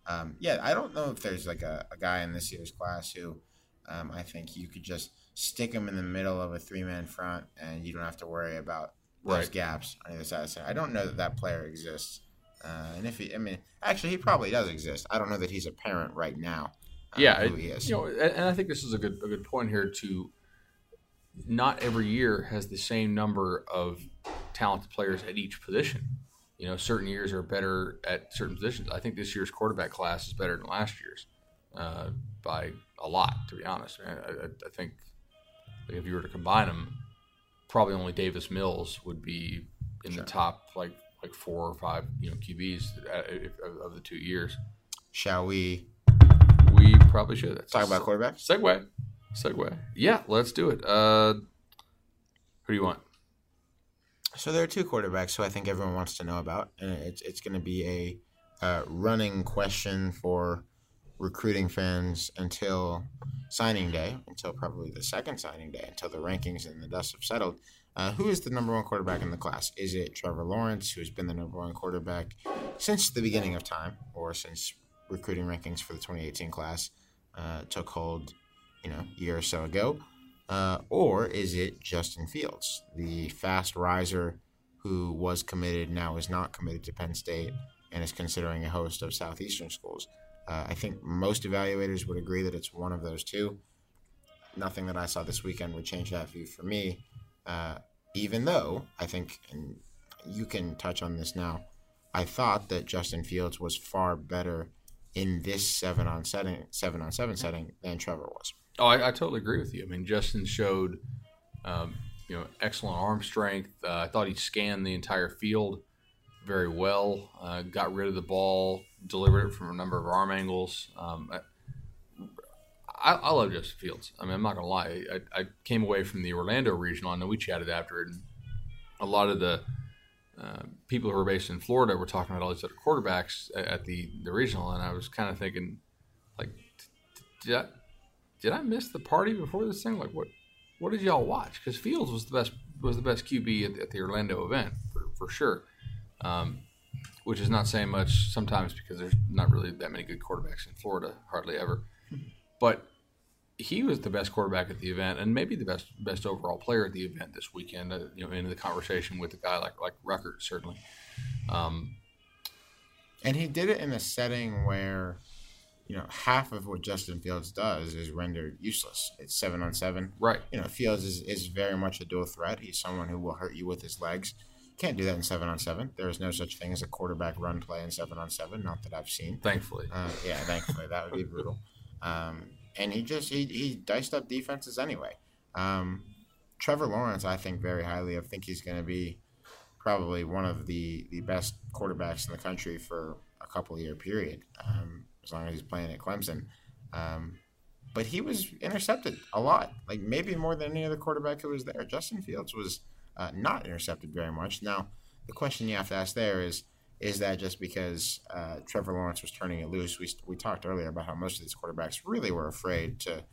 um, yeah, I don't know if there's like a, a, guy in this year's class who um, I think you could just stick him in the middle of a three man front, and you don't have to worry about those Right. gaps on either side of the center. I don't know that that player exists. Uh, and if he, I mean, actually, he probably does exist. I don't know that he's apparent right now. Yeah, who he is. you know, and and I think this is a good a good point here to. Not every year has the same number of talented players at each position. You know, certain years are better at certain positions. I think this year's quarterback class is better than last year's uh, by a lot. To be honest, I, I, I think if you were to combine them, probably only Davis Mills would be in Sure. the top like like four or five you know QBs uh, if- of, of the two years. Shall we We probably should That's talk about quarterbacks? Segue. Segue. Yeah, let's do it. Uh, who do you want? So there are two quarterbacks who I think everyone wants to know about, and it's it's going to be a uh, running question for recruiting fans until signing day, until probably the second signing day, until the rankings and the dust have settled. Uh, who is the number one quarterback in the class? Is it Trevor Lawrence, who's been the number one quarterback since the beginning of time, or since recruiting rankings for the 2018 class uh, took hold, you know, a year or so ago? Uh, or is it Justin Fields, the fast riser who was committed, now is not committed to Penn State, and is considering a host of Southeastern schools? Uh, I think most evaluators would agree that it's one of those two. Nothing that I saw this weekend would change that view for me, uh, even though I think, and you can touch on this now, I thought that Justin Fields was far better in this seven on setting, seven on seven setting than Trevor was. Oh, I, I totally agree with you. I mean, Justin showed, um, you know, excellent arm strength. Uh, I thought he scanned the entire field very well. Uh, got rid of the ball, delivered it from a number of arm angles. Um, I, I, love Justin Fields. I mean, I'm not gonna lie. I, I came away from the Orlando regional. I know we chatted after it, and a lot of the uh, people who are based in Florida were talking about all these other quarterbacks at, at the the regional, and I was kind of thinking, like, did I, did I miss the party before this thing? Like, what what did y'all watch? Because Fields was the best was the best QB at, at the Orlando event for, for sure. Um, which is not saying much sometimes because there's not really that many good quarterbacks in Florida, hardly ever. But he was the best quarterback at the event, and maybe the best best overall player at the event this weekend. Uh, you know, into the conversation with a guy like like Ruckert certainly. Um, And he did it in a setting where, you know, half of what Justin Fields does is rendered useless. It's seven on seven. right. You know, Fields is, is very much a dual threat. He's someone who will hurt you with his legs. Can't do that in seven on seven. There is no such thing as a quarterback run play in seven on seven. Not that I've seen. Thankfully, Uh, yeah, thankfully that would be brutal. Um, and he just he, he diced up defenses anyway. Um, Trevor Lawrence, I think very highly. I think he's going to be probably one of the the best quarterbacks in the country for a couple year period, um, as long as he's playing at Clemson. Um, but he was intercepted a lot, like maybe more than any other quarterback who was there. Justin Fields was uh, not intercepted very much. Now, the question you have to ask there is is that just because uh, Trevor Lawrence was turning it loose? We, we talked earlier about how most of these quarterbacks really were afraid to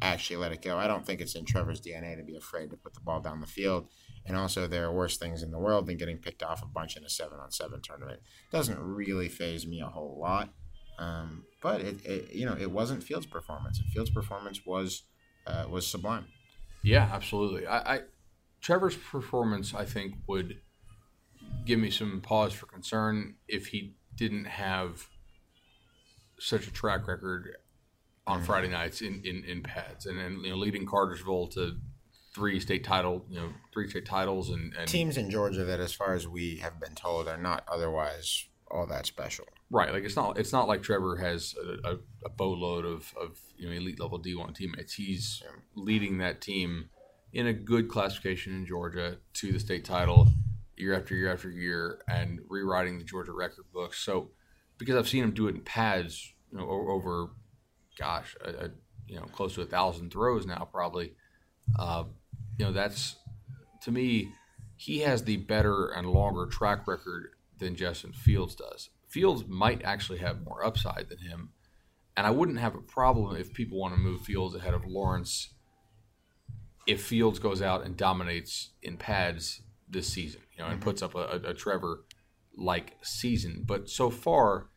actually let it go. I don't think it's in Trevor's DNA to be afraid to put the ball down the field. And also, there are worse things in the world than getting picked off a bunch in a seven on seven tournament. Doesn't really phase me a whole lot. Um, but it, it, you know, it wasn't Fields' performance. And Fields' performance was uh, was sublime. Yeah, absolutely. I, I Trevor's performance, I think, would give me some pause for concern if he didn't have such a track record on Mhm. Friday nights in, in, in pads and, and you know leading Cartersville to three state title you know three state titles and, and Teams in Georgia that, as far as we have been told, are not otherwise all that special. right like it's not it's not like Trevor has a, a, a boatload of, of you know elite level D one teammates he's Yeah. leading that team in a good classification in Georgia to the state title year after year after year and rewriting the Georgia record books. So because I've seen him do it in pads, you know, over, gosh, a, a, you know, close to a thousand throws now probably. Uh, you know, that's to me, he has the better and longer track record than Justin Fields does. Fields might actually have more upside than him, and I wouldn't have a problem if people want to move Fields ahead of Lawrence if Fields goes out and dominates in pads this season, know, and puts up a, a, Trevor like season. But so far,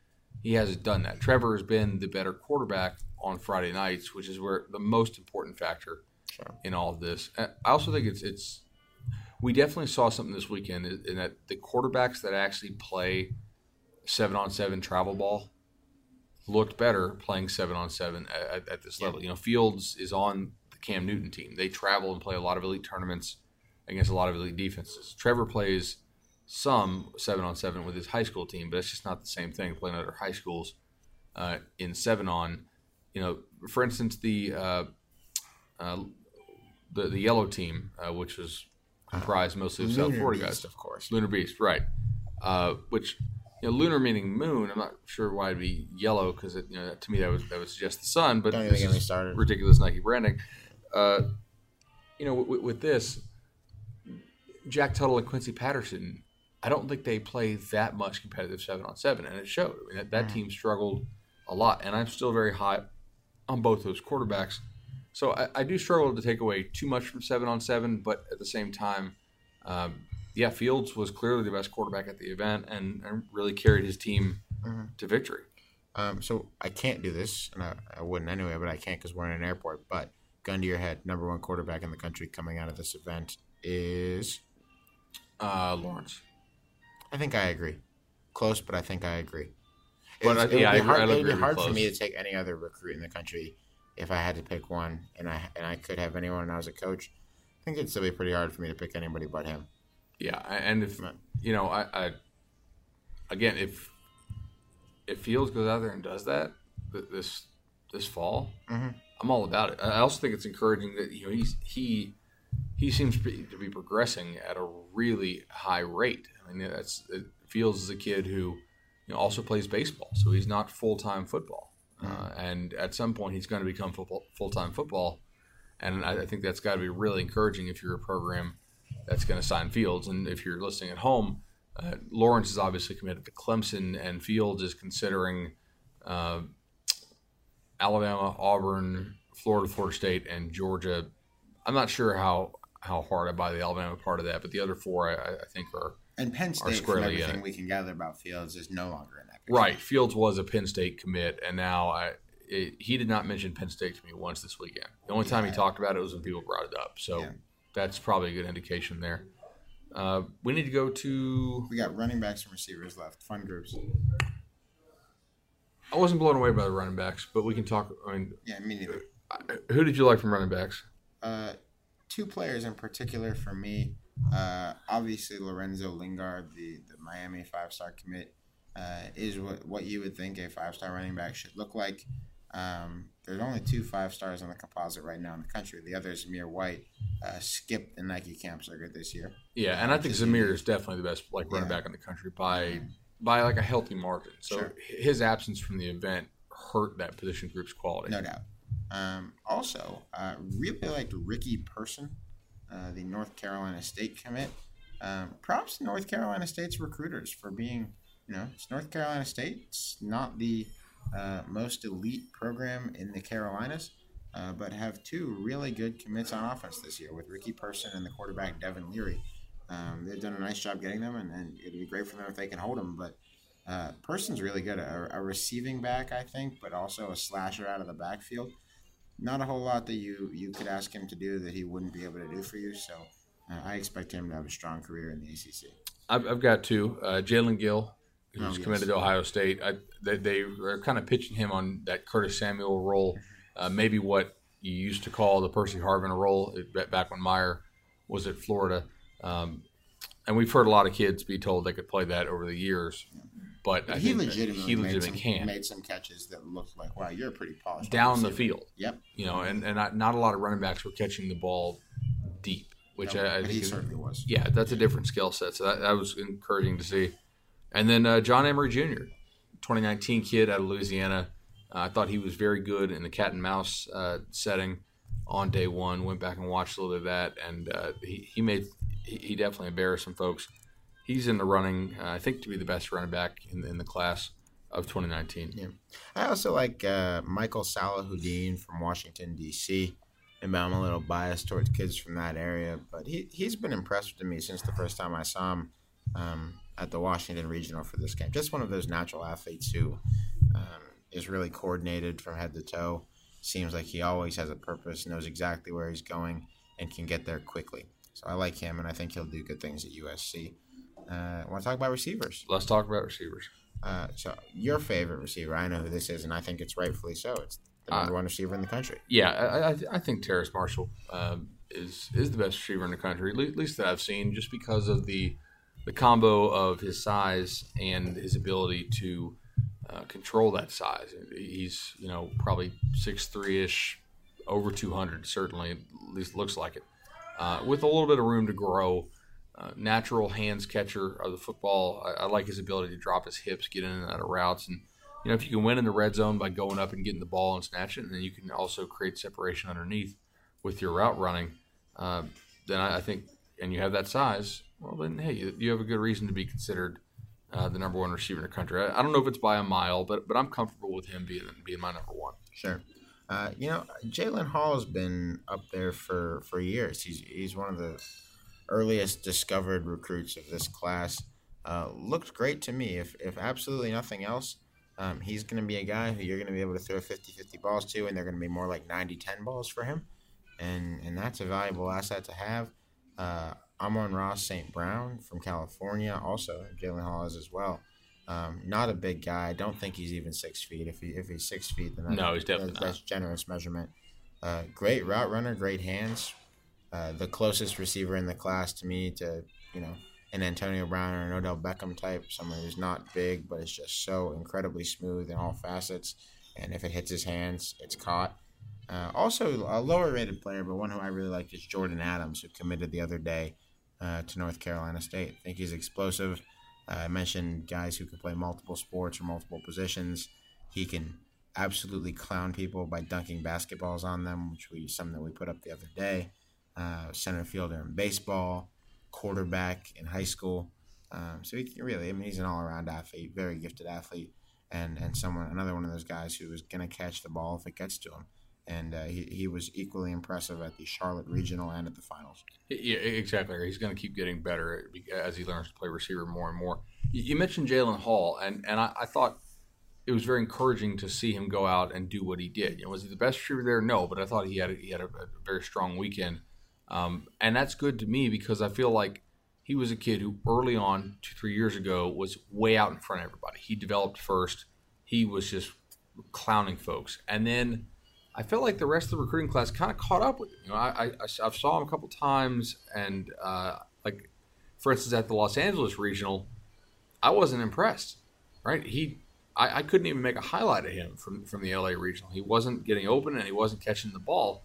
he hasn't done that. Trevor has been the better quarterback on Friday nights, which is where the most important factor Sure. in all of this. I also think it's it's we definitely saw something this weekend in that the quarterbacks that actually play seven on seven travel ball looked better playing seven on seven at, at this Yeah. level. You know, Fields is on the Cam Newton team. They travel and play a lot of elite tournaments against a lot of elite defenses. Trevor plays some seven on seven with his high school team, but it's just not the same thing playing other high schools uh, in seven on. You know, for instance, the uh, uh, the the yellow team, uh, which was comprised mostly of South Florida Beast, guys, of course. Lunar Beast, right? Uh, which you know, lunar meaning moon. I'm not sure why it'd be yellow because you know to me that would that would suggest the sun. But Don't this is started. ridiculous Nike branding. Uh, you know, with, with this, Jack Tuttle and Quincy Patterson, I don't think they play that much competitive seven on seven, and it showed. I mean, that, that Mm. team struggled a lot, and I'm still very high on both those quarterbacks. So I, I do struggle to take away too much from seven on seven, but at the same time, um, yeah, Fields was clearly the best quarterback at the event and, and really carried his team Mhm. to victory. Um, so I can't do this, and I, I wouldn't anyway, but I can't because we're in an airport. But gun to your head, number one quarterback in the country coming out of this event is. Uh, Lawrence. I think I agree. Close, but I think I agree. But It's- I- yeah, I be hard, it'd be hard for me to take any other recruit in the country if I had to pick one, and I and I could have anyone and I was a coach. I think it'd still be pretty hard for me to pick anybody but him. Yeah, and if you know, I, I again, if if Fields goes out there and does that this this fall, Mhm. I'm all about it. I also think it's encouraging that you know he's he he seems to be, progressing at a really high rate. I mean, that's it, Fields is a kid who you know also plays baseball, so he's not full time football, uh, and at some point he's going to become football full time football. And I, I think that's got to be really encouraging if you're a program that's going to sign Fields. And if you're listening at home, uh, Lawrence is obviously committed to Clemson, and Fields is considering uh, Alabama, Auburn, Florida, Florida State, and Georgia. I'm not sure how how hard I buy the Alabama part of that, but the other four I, I think are And Penn State, from in everything it. we can gather about Fields, is no longer in that. picture. right. Fields was a Penn State commit, and now I. It, he did not mention Penn State to me once this weekend. The only time he talked about it was when people brought it up. So Yeah. that's probably a good indication there. Uh, we need to go to We got running backs and receivers left. Fun groups. I wasn't blown away by the running backs, but we can talk. I mean, Yeah, me neither. Who did you like from running backs? Uh, two players in particular for me. Uh, obviously, Lorenzo Lingard, the, the Miami five star commit, uh, is what, what you would think a five star running back should look like. Um, there's only two five stars on the composite right now in the country. The other is Zamir White. Uh, skipped the Nike Camp Circuit this year. Yeah, and I think Zamir is definitely the best like running Yeah. back in the country by by like a healthy margin. So Sure. his absence from the event hurt that position group's quality. No doubt. Um, also, uh, really liked Ricky Person, uh, the North Carolina State commit. Um, props to North Carolina State's recruiters for being, you know, it's North Carolina State. It's not the uh, most elite program in the Carolinas, uh, but have two really good commits on offense this year with Ricky Person and the quarterback Devin Leary. Um, they've done a nice job getting them, and, and it'd be great for them if they can hold them. But uh, Person's really good. A, a receiving back, I think, but also a slasher out of the backfield. Not a whole lot that you, you could ask him to do that he wouldn't be able to do for you. So uh, I expect him to have a strong career in the ACC. I've, I've got two. Uh, Jalen Gill, who's Oh, yes. committed to Ohio State. I, they, they are kind of pitching him on that Curtis Samuel role, uh, maybe what you used to call the Percy Harvin role back when Meyer was at Florida. Um, and we've heard a lot of kids be told they could play that over the years, but, he legitimately, he made, some, can made some catches that looked like, wow, you're a pretty polished down the field. Yep. You know, and, and not, not a lot of running backs were catching the ball deep, which No, I, I think he is, certainly was. yeah, that's a different skill set. So that, that was encouraging to see. And then uh, John Emery Jr., 2019 kid out of Louisiana. Uh, I thought he was very good in the cat and mouse uh, setting on day one. Went back and watched a little bit of that, and uh, he, he made he, he definitely embarrassed some folks. He's in the running, uh, I think, to be the best running back in, in the class of 2019. Yeah. I also like uh, Michael Salahuddin from Washington, D.C. Maybe I'm a little biased towards kids from that area, but he, he's been impressive to me since the first time I saw him um, at the Washington Regional for this game. Just one of those natural athletes who um, is really coordinated from head to toe. seems like he always has a purpose, knows exactly where he's going, and can get there quickly. So I like him, and I think he'll do good things at USC. Uh, want to talk about receivers? Let's talk about receivers. Uh, so your favorite receiver, I know who this is, and I think it's rightfully so. It's the number uh, one receiver in the country. Yeah, I, I, I think Terrace Marshall um, is is the best receiver in the country, at least that I've seen, just because of the the combo of his size and his ability to uh, control that size. He's you know probably six three ish, over two hundred certainly, at least looks like it, uh, with a little bit of room to grow. Uh, natural hands catcher of the football. I, I, like his ability to drop his hips, get in and out of routes, and you know if you can win in the red zone by going up and getting the ball and snatch it, and then you can also create separation underneath with your route running. Uh, then I, I, think, and you have that size. Well, then hey, you, you have a good reason to be considered uh, the number one receiver in the country. I, I, don't know if it's by a mile, but but I'm comfortable with him being being my number one. Sure. Uh, you know, Jalen Hall has been up there for, for years. He's he's one of the earliest discovered recruits of this class. Uh, looked great to me. If if absolutely nothing else, um, he's going to be a guy who you're going to be able to throw 50-50 balls to, and they're going to be more like 90-10 balls for him, and and that's a valuable asset to have. Uh, Amon-Ra St. Brown from California, also Jalen Hall is as well. Um, not a big guy. I don't think he's even six feet. If he if he's six feet, then no, he's definitely that's, that's generous measurement. Uh, great route runner, great hands. Uh, the closest receiver in the class to me to you know an Antonio Brown or an Odell Beckham type, someone who's not big but is just so incredibly smooth in all facets. And if it hits his hands, it's caught. Uh, also, a lower rated player, but one who I really like is Jordan Adams, who committed the other day uh, to North Carolina State. I think he's explosive. Uh, I mentioned guys who can play multiple sports or multiple positions. He can absolutely clown people by dunking basketballs on them, which we something that we put up the other day. Uh, center fielder in baseball, quarterback in high school. Um, so he really, I mean, he's an all-around athlete, very gifted athlete, and and someone another one of those guys who is going to catch the ball if it gets to him and uh, he, he was equally impressive at the Charlotte Regional and at the finals. Yeah, exactly. He's going to keep getting better as he learns to play receiver more and more. You mentioned Jalen Hall, and, and I, I, thought it was very encouraging to see him go out and do what he did. You know, was he the best receiver there? No, but I thought he had he had a, a very strong weekend, um, and that's good to me because I feel like he was a kid who early on, two three years ago, was way out in front of everybody. He developed first. He was just clowning folks, and then I felt like the rest of the recruiting class kind of caught up with him. You know, I, I, I saw him a couple times, and uh, like, for instance, at the Los Angeles regional, I wasn't impressed. Right? He, I, I couldn't even make a highlight of him from from the LA regional. He wasn't getting open, and he wasn't catching the ball,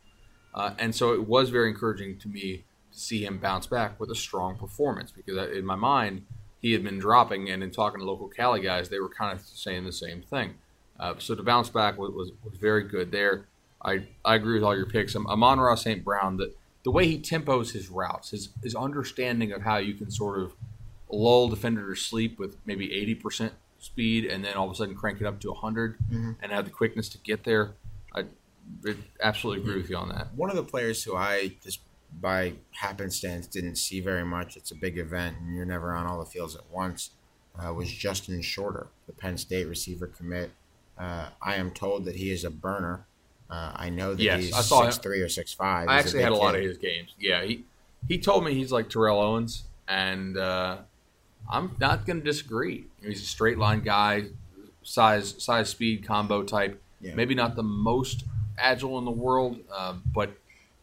uh, and so it was very encouraging to me to see him bounce back with a strong performance because in my mind he had been dropping, and in talking to local Cali guys, they were kind of saying the same thing. Uh, so to bounce back was, was, was very good there. I, I agree with all your picks. Amon-Ra St. Brown, that the way he tempos his routes, his, his understanding of how you can sort of lull defender to sleep with maybe 80% speed and then all of a sudden crank it up to 100 mm-hmm. and have the quickness to get there. I absolutely agree with you on that. One of the players who I just by happenstance didn't see very much, it's a big event and you're never on all the fields at once, uh, was Justin Shorter, the Penn State receiver commit. Uh, I am told that he is a burner. Uh, I know that yes, he's I saw six him. three or six five. I actually a had a lot of his games. Yeah, he he told me he's like Terrell Owens, and uh, I'm not going to disagree. He's a straight line guy, size size speed combo type. Yeah. Maybe not the most agile in the world, uh, but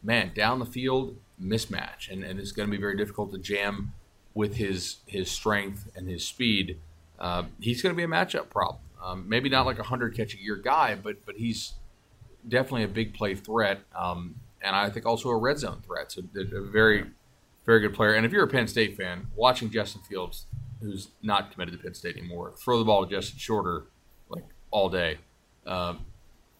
man, down the field mismatch, and, and it's going to be very difficult to jam with his his strength and his speed. Uh, he's going to be a matchup problem. Um, maybe not like a hundred catch a year guy, but but he's definitely a big play threat, um, and I think also a red zone threat. So a very, very good player. And if you're a Penn State fan, watching Justin Fields, who's not committed to Penn State anymore, throw the ball to Justin Shorter like all day. Um,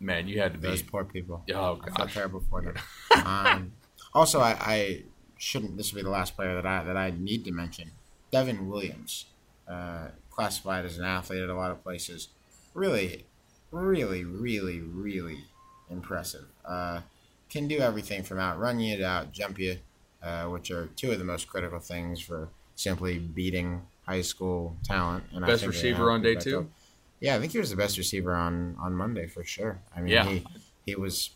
man, you had to be those poor people. Oh gosh, I felt terrible for them. um, also, I, I, shouldn't. This will be the last player that I that I need to mention. Devin Williams, uh, classified as an athlete at a lot of places. Really, really, really, really impressive. Uh, can do everything from outrun you to out jump you, uh, which are two of the most critical things for simply beating high school talent. And best receiver on day two. Yeah, I think he was the best receiver on on Monday for sure. I mean, yeah. he he was,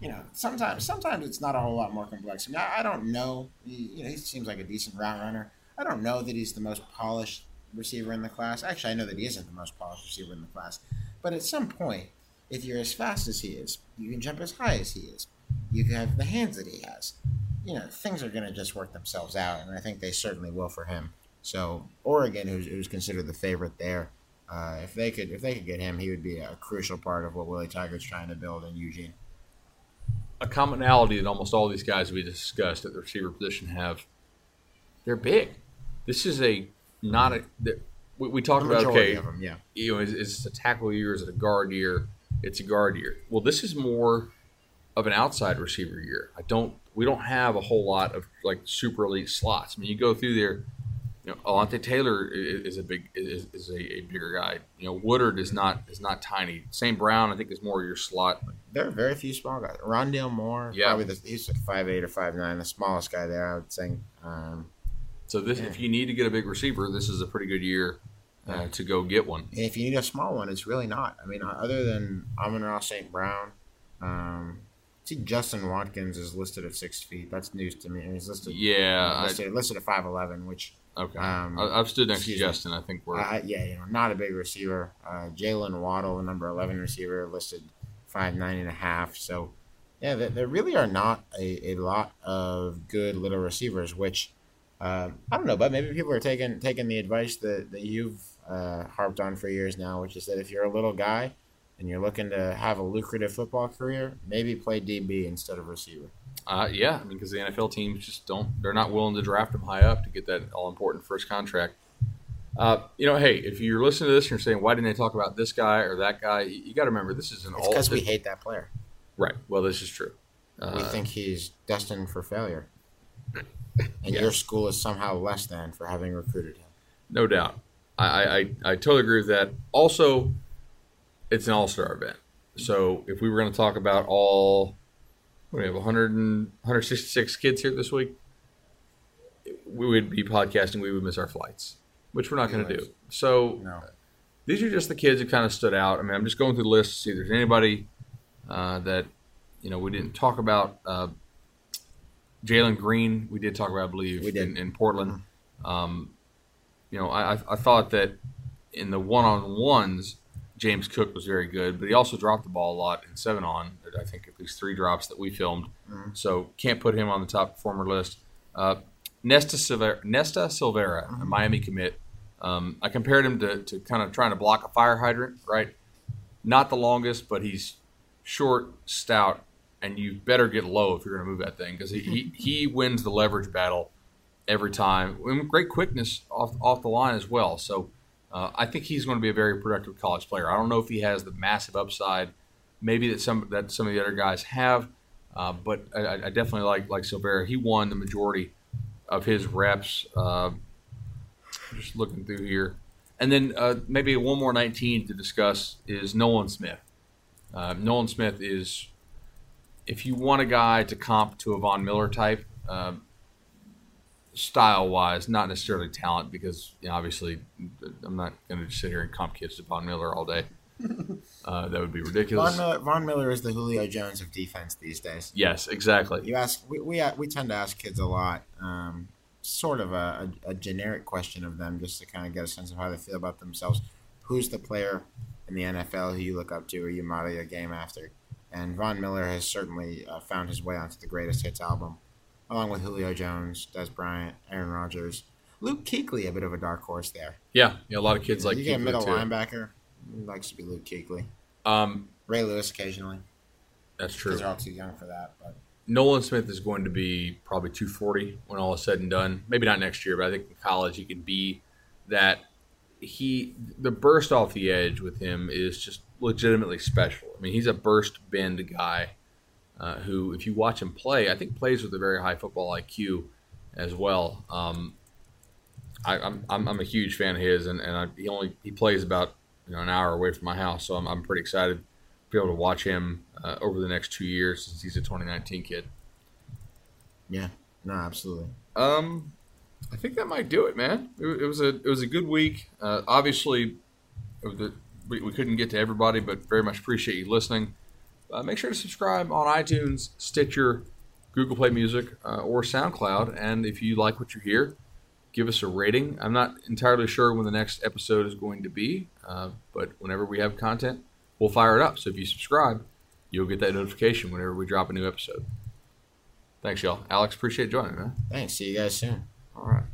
you know, sometimes sometimes it's not a whole lot more complex. I mean, I, I don't know. He, you know, he seems like a decent route runner. I don't know that he's the most polished receiver in the class. Actually, I know that he isn't the most polished receiver in the class. But at some point, if you're as fast as he is, you can jump as high as he is. You can have the hands that he has. You know, things are going to just work themselves out, and I think they certainly will for him. So Oregon, who's, who's considered the favorite there, uh, if they could if they could get him, he would be a crucial part of what Willie Taggart's trying to build in Eugene. A commonality that almost all these guys we discussed at the receiver position have, they're big. This is a not a. We, we talked about okay, them, yeah. You know, is, is it a tackle year? Is it a guard year? It's a guard year. Well, this is more of an outside receiver year. I don't. We don't have a whole lot of like super elite slots. I mean, you go through there you know, Alontae Taylor is, a big is, is a, a, bigger guy. You know, Woodard is not is not tiny. St. Brown, I think, is more your slot. There are very few small guys. Rondale Moore, yeah, probably the, he's like five eight or five nine, the smallest guy there. I would say. Um, so this, yeah. if you need to get a big receiver, this is a pretty good year uh, to go get one. And if you need a small one, it's really not. I mean, other than Amon-Ra St. Brown, um, see Justin Watkins is listed at six feet. That's news to me. he's listed. Yeah, listed, I, listed at five eleven, which Okay. Um, I, have stood next to Justin. Me. I think we're. Uh, yeah, you know, not a big receiver. Uh, Jaylen Waddle, the number 11 receiver, listed five nine and a half. So, yeah, there, there really are not a, a lot of good little receivers, which uh, I don't know, but maybe people are taking taking the advice that, that you've uh, harped on for years now, which is that if you're a little guy and you're looking to have a lucrative football career, maybe play DB instead of receiver. Uh, yeah, I mean, because the NFL teams just don't, they're not willing to draft them high up to get that all important first contract. Uh, you know, hey, if you're listening to this and you're saying, why didn't they talk about this guy or that guy? You, you got to remember, this is an all. because we hate that player. Right. Well, this is true. Uh, we think he's destined for failure. And yeah. your school is somehow less than for having recruited him. No doubt. I, I, I totally agree with that. Also, it's an all star event. So if we were going to talk about all we have 100 and, 166 kids here this week. We would be podcasting. We would miss our flights, which we're not going to do. So no. these are just the kids that kind of stood out. I mean, I'm just going through the list to see if there's anybody uh, that you know we didn't talk about. Uh, Jalen Green, we did talk about, I believe, we did. In, in Portland. Mm-hmm. Um, you know, I, I thought that in the one-on-ones, James Cook was very good, but he also dropped the ball a lot in seven on. I think at least three drops that we filmed. Mm-hmm. So can't put him on the top performer list. Uh, Nesta Silvera, Nesta Silvera mm-hmm. a Miami commit. Um, I compared him to, to kind of trying to block a fire hydrant, right? Not the longest, but he's short, stout, and you better get low if you're going to move that thing because he, he, he wins the leverage battle every time. And great quickness off, off the line as well. So uh, I think he's going to be a very productive college player. I don't know if he has the massive upside, maybe that some that some of the other guys have, uh, but I, I, definitely like like Silvera. He won the majority of his reps. Uh, just looking through here, and then uh, maybe one more 19 to discuss is Nolan Smith. Uh, Nolan Smith is, if you want a guy to comp to a Von Miller type. Um, style wise, not necessarily talent, because you know, obviously I'm not going to sit here and comp kids to Von Miller all day. Uh, that would be ridiculous. Von Miller, Von Miller, is the Julio Jones of defense these days. Yes, exactly. You ask, we we, we tend to ask kids a lot, um, sort of a, a, a, generic question of them, just to kind of get a sense of how they feel about themselves. Who's the player in the NFL who you look up to or you model your game after? And Von Miller has certainly uh, found his way onto the greatest hits album along with Julio Jones, Dez Bryant, Aaron Rodgers. Luke Kuechly, a bit of a dark horse there. Yeah, yeah a lot of kids like you get a middle too. linebacker. Likes to be Luke Kuechly. Um, Ray Lewis occasionally. That's true. They're all too young for that, but. Nolan Smith is going to be probably 240 when all is said and done. Maybe not next year, but I think in college he can be that. He the burst off the edge with him is just legitimately special. I mean, he's a burst bend guy uh, who, if you watch him play, I think plays with a very high football IQ as well. Um, I, am I'm, I'm a huge fan of his, and, and I, he only he plays about you know an hour away from my house, so I'm, I'm pretty excited to be able to watch him uh, over the next two years since he's a 2019 kid. Yeah, no, absolutely. Um, I think that might do it, man. It, it was a it was a good week. Uh, obviously, we, we couldn't get to everybody, but very much appreciate you listening. Uh, make sure to subscribe on iTunes, Stitcher, Google Play Music, uh, or SoundCloud. And if you like what you hear, give us a rating. I'm not entirely sure when the next episode is going to be, uh, but whenever we have content, we'll fire it up. So if you subscribe, you'll get that notification whenever we drop a new episode. Thanks, y'all. Alex, appreciate joining, man. Thanks. See you guys soon. All right.